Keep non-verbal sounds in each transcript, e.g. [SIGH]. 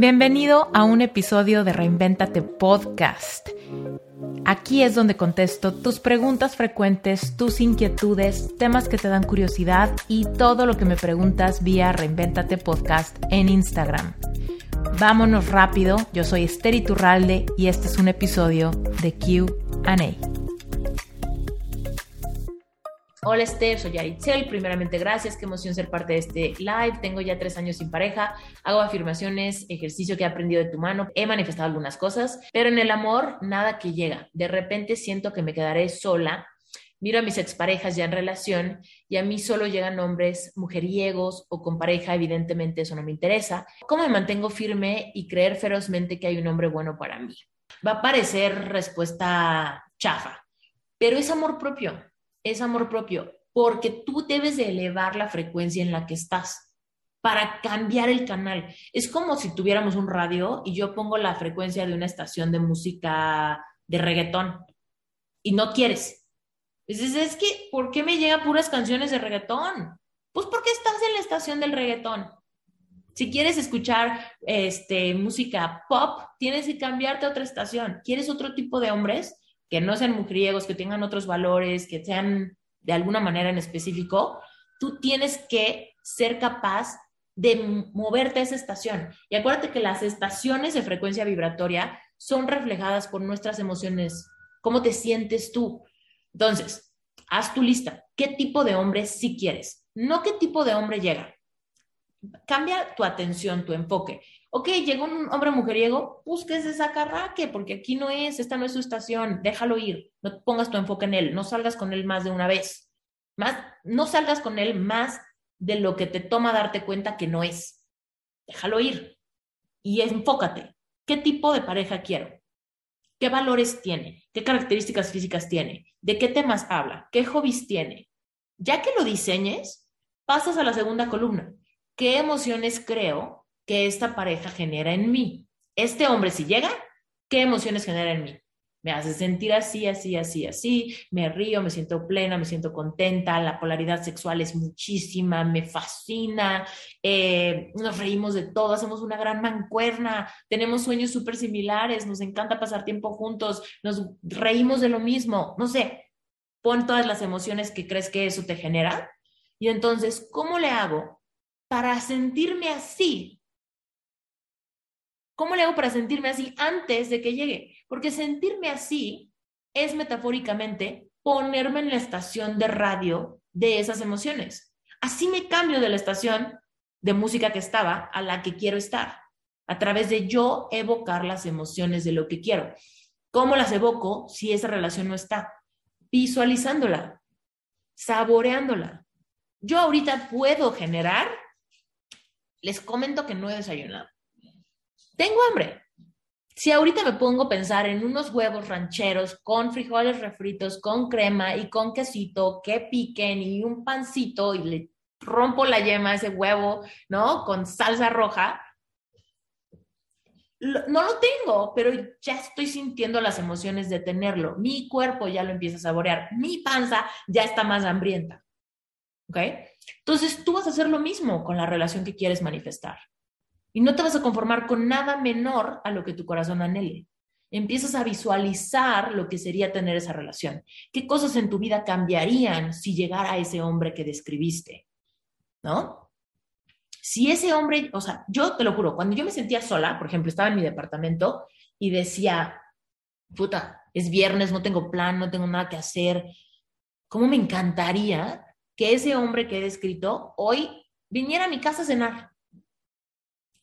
Bienvenido a un episodio de Reinventate Podcast. Aquí es donde contesto tus preguntas frecuentes, tus inquietudes, temas que te dan curiosidad y todo lo que me preguntas vía Reinventate Podcast en Instagram. Vámonos rápido, yo soy Esther Iturralde y este es un episodio de QA. Hola Esther, soy Yaritzel. Primeramente, gracias. Qué emoción ser parte de este live. Tengo ya tres años sin pareja. Hago afirmaciones, ejercicio que he aprendido de tu mano. He manifestado algunas cosas, pero en el amor, nada que llega. De repente siento que me quedaré sola. Miro a mis exparejas ya en relación y a mí solo llegan hombres mujeriegos o con pareja. Evidentemente, eso no me interesa. ¿Cómo me mantengo firme y creer ferozmente que hay un hombre bueno para mí? Va a parecer respuesta chafa, pero es amor propio es amor propio, porque tú debes de elevar la frecuencia en la que estás para cambiar el canal. Es como si tuviéramos un radio y yo pongo la frecuencia de una estación de música de reggaetón y no quieres. Dices, es que, ¿por qué me llegan puras canciones de reggaetón? Pues porque estás en la estación del reggaetón. Si quieres escuchar este, música pop, tienes que cambiarte a otra estación. ¿Quieres otro tipo de hombres? Que no sean mujeriegos, que tengan otros valores, que sean de alguna manera en específico, tú tienes que ser capaz de moverte a esa estación. Y acuérdate que las estaciones de frecuencia vibratoria son reflejadas por nuestras emociones, cómo te sientes tú. Entonces, haz tu lista. ¿Qué tipo de hombre sí quieres? No qué tipo de hombre llega. Cambia tu atención, tu enfoque. Ok, llegó un hombre mujeriego, búsquese esa carraque, porque aquí no es, esta no es su estación, déjalo ir, no pongas tu enfoque en él, no salgas con él más de una vez, más, no salgas con él más de lo que te toma darte cuenta que no es. Déjalo ir y enfócate. ¿Qué tipo de pareja quiero? ¿Qué valores tiene? ¿Qué características físicas tiene? ¿De qué temas habla? ¿Qué hobbies tiene? Ya que lo diseñes, pasas a la segunda columna. ¿Qué emociones creo que esta pareja genera en mí. Este hombre, si llega, ¿qué emociones genera en mí? Me hace sentir así, así, así, así, me río, me siento plena, me siento contenta, la polaridad sexual es muchísima, me fascina, eh, nos reímos de todo, hacemos una gran mancuerna, tenemos sueños súper similares, nos encanta pasar tiempo juntos, nos reímos de lo mismo, no sé, pon todas las emociones que crees que eso te genera. Y entonces, ¿cómo le hago para sentirme así ¿Cómo le hago para sentirme así antes de que llegue? Porque sentirme así es metafóricamente ponerme en la estación de radio de esas emociones. Así me cambio de la estación de música que estaba a la que quiero estar, a través de yo evocar las emociones de lo que quiero. ¿Cómo las evoco si esa relación no está? Visualizándola, saboreándola. Yo ahorita puedo generar, les comento que no he desayunado tengo hambre. Si ahorita me pongo a pensar en unos huevos rancheros con frijoles refritos, con crema y con quesito que piquen y un pancito y le rompo la yema a ese huevo, ¿no? Con salsa roja, no lo tengo, pero ya estoy sintiendo las emociones de tenerlo. Mi cuerpo ya lo empieza a saborear. Mi panza ya está más hambrienta. ¿Ok? Entonces tú vas a hacer lo mismo con la relación que quieres manifestar. Y no te vas a conformar con nada menor a lo que tu corazón anhele. Empiezas a visualizar lo que sería tener esa relación. ¿Qué cosas en tu vida cambiarían si llegara ese hombre que describiste? ¿No? Si ese hombre, o sea, yo te lo juro, cuando yo me sentía sola, por ejemplo, estaba en mi departamento y decía, puta, es viernes, no tengo plan, no tengo nada que hacer. ¿Cómo me encantaría que ese hombre que he descrito hoy viniera a mi casa a cenar?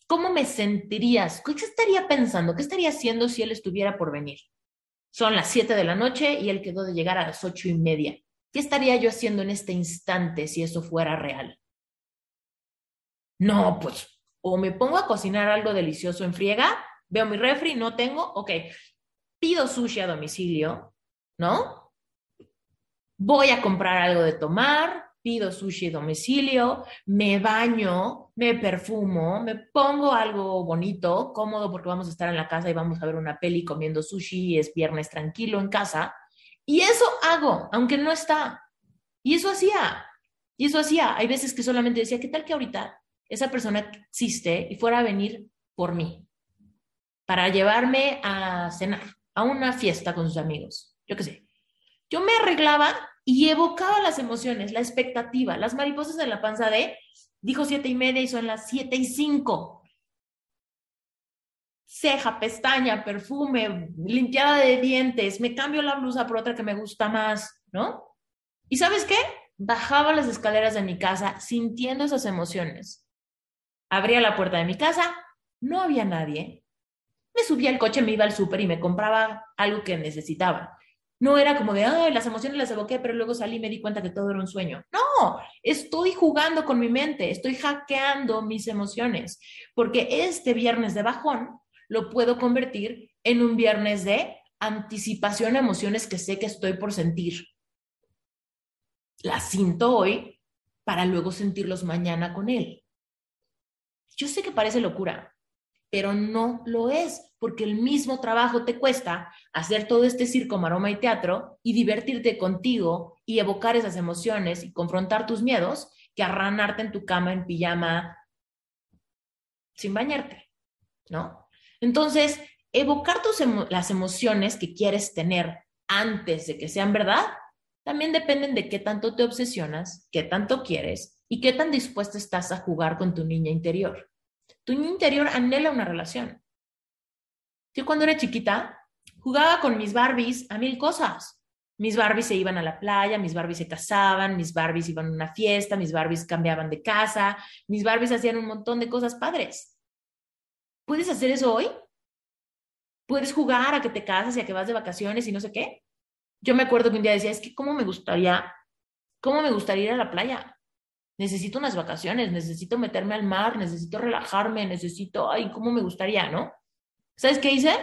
¿Cómo me sentirías? ¿Qué estaría pensando? ¿Qué estaría haciendo si él estuviera por venir? Son las 7 de la noche y él quedó de llegar a las ocho y media. ¿Qué estaría yo haciendo en este instante si eso fuera real? No, pues, o me pongo a cocinar algo delicioso en friega, veo mi refri, no tengo, ok, pido sushi a domicilio, ¿no? Voy a comprar algo de tomar, pido sushi a domicilio, me baño, me perfumo, me pongo algo bonito, cómodo porque vamos a estar en la casa y vamos a ver una peli comiendo sushi, es viernes tranquilo en casa. Y eso hago, aunque no está. Y eso hacía. Y eso hacía. Hay veces que solamente decía, ¿qué tal que ahorita esa persona existe y fuera a venir por mí, para llevarme a cenar, a una fiesta con sus amigos, yo qué sé. Yo me arreglaba y evocaba las emociones, la expectativa, las mariposas en la panza de, dijo siete y media y son las siete y cinco. Ceja, pestaña, perfume, limpiada de dientes, me cambio la blusa por otra que me gusta más, ¿no? ¿Y sabes qué? Bajaba las escaleras de mi casa sintiendo esas emociones. Abría la puerta de mi casa, no había nadie. Me subía al coche, me iba al súper y me compraba algo que necesitaba. No era como de, ay, las emociones las evoqué, pero luego salí y me di cuenta que todo era un sueño. No, estoy jugando con mi mente, estoy hackeando mis emociones, porque este viernes de bajón lo puedo convertir en un viernes de anticipación a emociones que sé que estoy por sentir. Las siento hoy para luego sentirlos mañana con él. Yo sé que parece locura, pero no lo es, porque el mismo trabajo te cuesta hacer todo este circo, maroma y teatro y divertirte contigo y evocar esas emociones y confrontar tus miedos que arranarte en tu cama en pijama sin bañarte, ¿no? Entonces, evocar tus las emociones que quieres tener antes de que sean verdad también dependen de qué tanto te obsesionas, qué tanto quieres y qué tan dispuesto estás a jugar con tu niña interior. Tu interior anhela una relación. Yo cuando era chiquita jugaba con mis Barbies a mil cosas. Mis Barbies se iban a la playa, mis Barbies se casaban, mis Barbies iban a una fiesta, mis Barbies cambiaban de casa, mis Barbies hacían un montón de cosas padres. ¿Puedes hacer eso hoy? ¿Puedes jugar a que te casas y a que vas de vacaciones y no sé qué? Yo me acuerdo que un día decía, es que cómo me gustaría, cómo me gustaría ir a la playa necesito unas vacaciones, necesito meterme al mar, necesito relajarme, necesito, ay, ¿cómo me gustaría, no? ¿Sabes qué hice?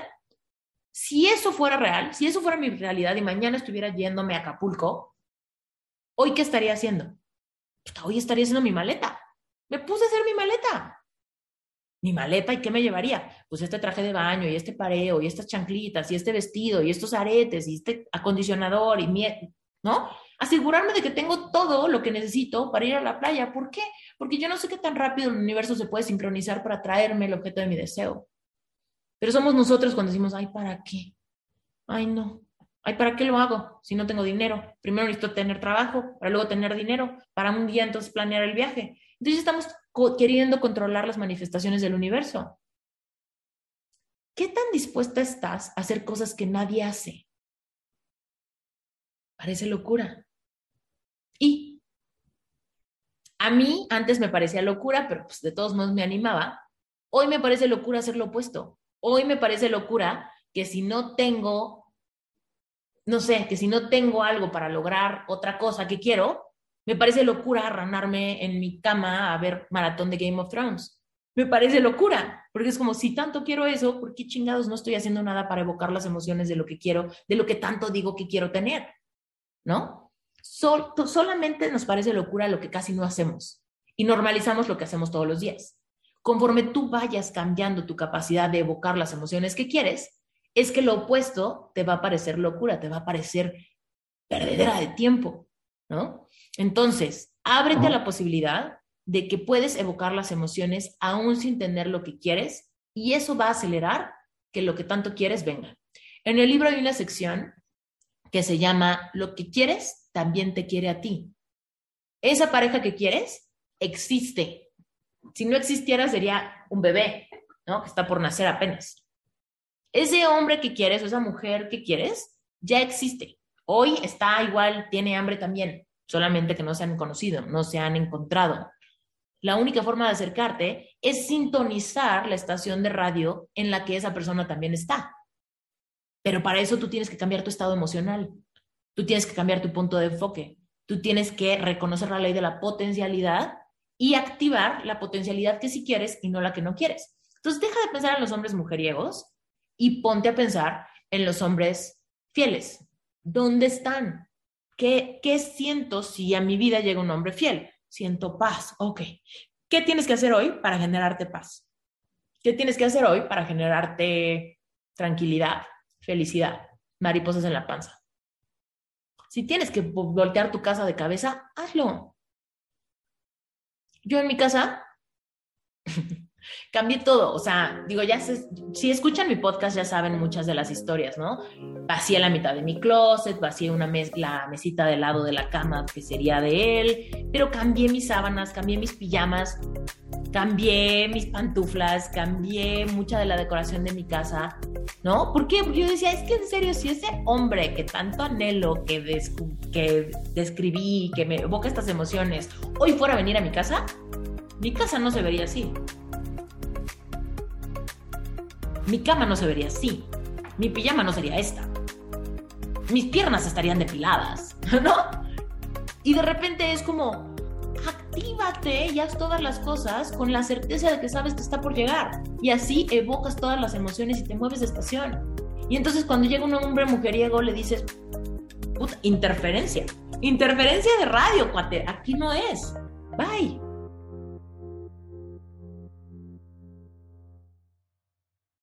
Si eso fuera real, si eso fuera mi realidad y mañana estuviera yéndome a Acapulco, ¿hoy qué estaría haciendo? hoy estaría haciendo mi maleta. Me puse a hacer mi maleta. Mi maleta, ¿y qué me llevaría? Pues este traje de baño, y este pareo, y estas chanclitas, y este vestido, y estos aretes, y este acondicionador, y mi... ¿no? Asegurarme de que tengo todo lo que necesito para ir a la playa. ¿Por qué? Porque yo no sé qué tan rápido el universo se puede sincronizar para traerme el objeto de mi deseo. Pero somos nosotros cuando decimos, ay, ¿para qué? Ay, no. Ay, ¿para qué lo hago si no tengo dinero? Primero necesito tener trabajo, para luego tener dinero, para un día entonces planear el viaje. Entonces estamos queriendo controlar las manifestaciones del universo. ¿Qué tan dispuesta estás a hacer cosas que nadie hace? Parece locura. Y a mí antes me parecía locura, pero pues de todos modos me animaba. Hoy me parece locura hacer lo opuesto. Hoy me parece locura que si no tengo, no sé, que si no tengo algo para lograr otra cosa que quiero, me parece locura arranarme en mi cama a ver maratón de Game of Thrones. Me parece locura, porque es como si tanto quiero eso, ¿por qué chingados no estoy haciendo nada para evocar las emociones de lo que quiero, de lo que tanto digo que quiero tener? ¿No? Solamente nos parece locura lo que casi no hacemos y normalizamos lo que hacemos todos los días. Conforme tú vayas cambiando tu capacidad de evocar las emociones que quieres, es que lo opuesto te va a parecer locura, te va a parecer perdedera de tiempo, ¿no? Entonces, ábrete a la posibilidad de que puedes evocar las emociones aún sin tener lo que quieres y eso va a acelerar que lo que tanto quieres venga. En el libro hay una sección que se llama Lo que quieres también te quiere a ti. Esa pareja que quieres existe. Si no existiera sería un bebé, ¿no? Que está por nacer apenas. Ese hombre que quieres o esa mujer que quieres ya existe. Hoy está igual, tiene hambre también, solamente que no se han conocido, no se han encontrado. La única forma de acercarte es sintonizar la estación de radio en la que esa persona también está. Pero para eso tú tienes que cambiar tu estado emocional. Tú tienes que cambiar tu punto de enfoque. Tú tienes que reconocer la ley de la potencialidad y activar la potencialidad que sí quieres y no la que no quieres. Entonces, deja de pensar en los hombres mujeriegos y ponte a pensar en los hombres fieles. ¿Dónde están? ¿Qué, ¿Qué siento si a mi vida llega un hombre fiel? Siento paz. Ok. ¿Qué tienes que hacer hoy para generarte paz? ¿Qué tienes que hacer hoy para generarte tranquilidad, felicidad, mariposas en la panza? Si tienes que voltear tu casa de cabeza, hazlo. Yo en mi casa, [LAUGHS] cambié todo. O sea, digo, ya si escuchan mi podcast ya saben muchas de las historias, ¿no? Vacié la mitad de mi closet, vacié una la mesita del lado de la cama que sería de él, pero cambié mis sábanas, cambié mis pijamas, cambié mis pantuflas, cambié mucha de la decoración de mi casa, ¿no? ¿Por qué? Porque yo decía, es que en serio, si ese hombre que tanto anhelo, que, que describí, que me evoca estas emociones, hoy fuera a venir a mi casa, mi casa no se vería así. Mi cama no se vería así. Mi pijama no sería esta. Mis piernas estarían depiladas, [LAUGHS] ¿no? Y de repente es como, actívate y haz todas las cosas con la certeza de que sabes que está por llegar. Y así evocas todas las emociones y te mueves de estación. Y entonces cuando llega un hombre mujeriego le dices, puta, interferencia. Interferencia de radio, cuate. Aquí no es. Bye.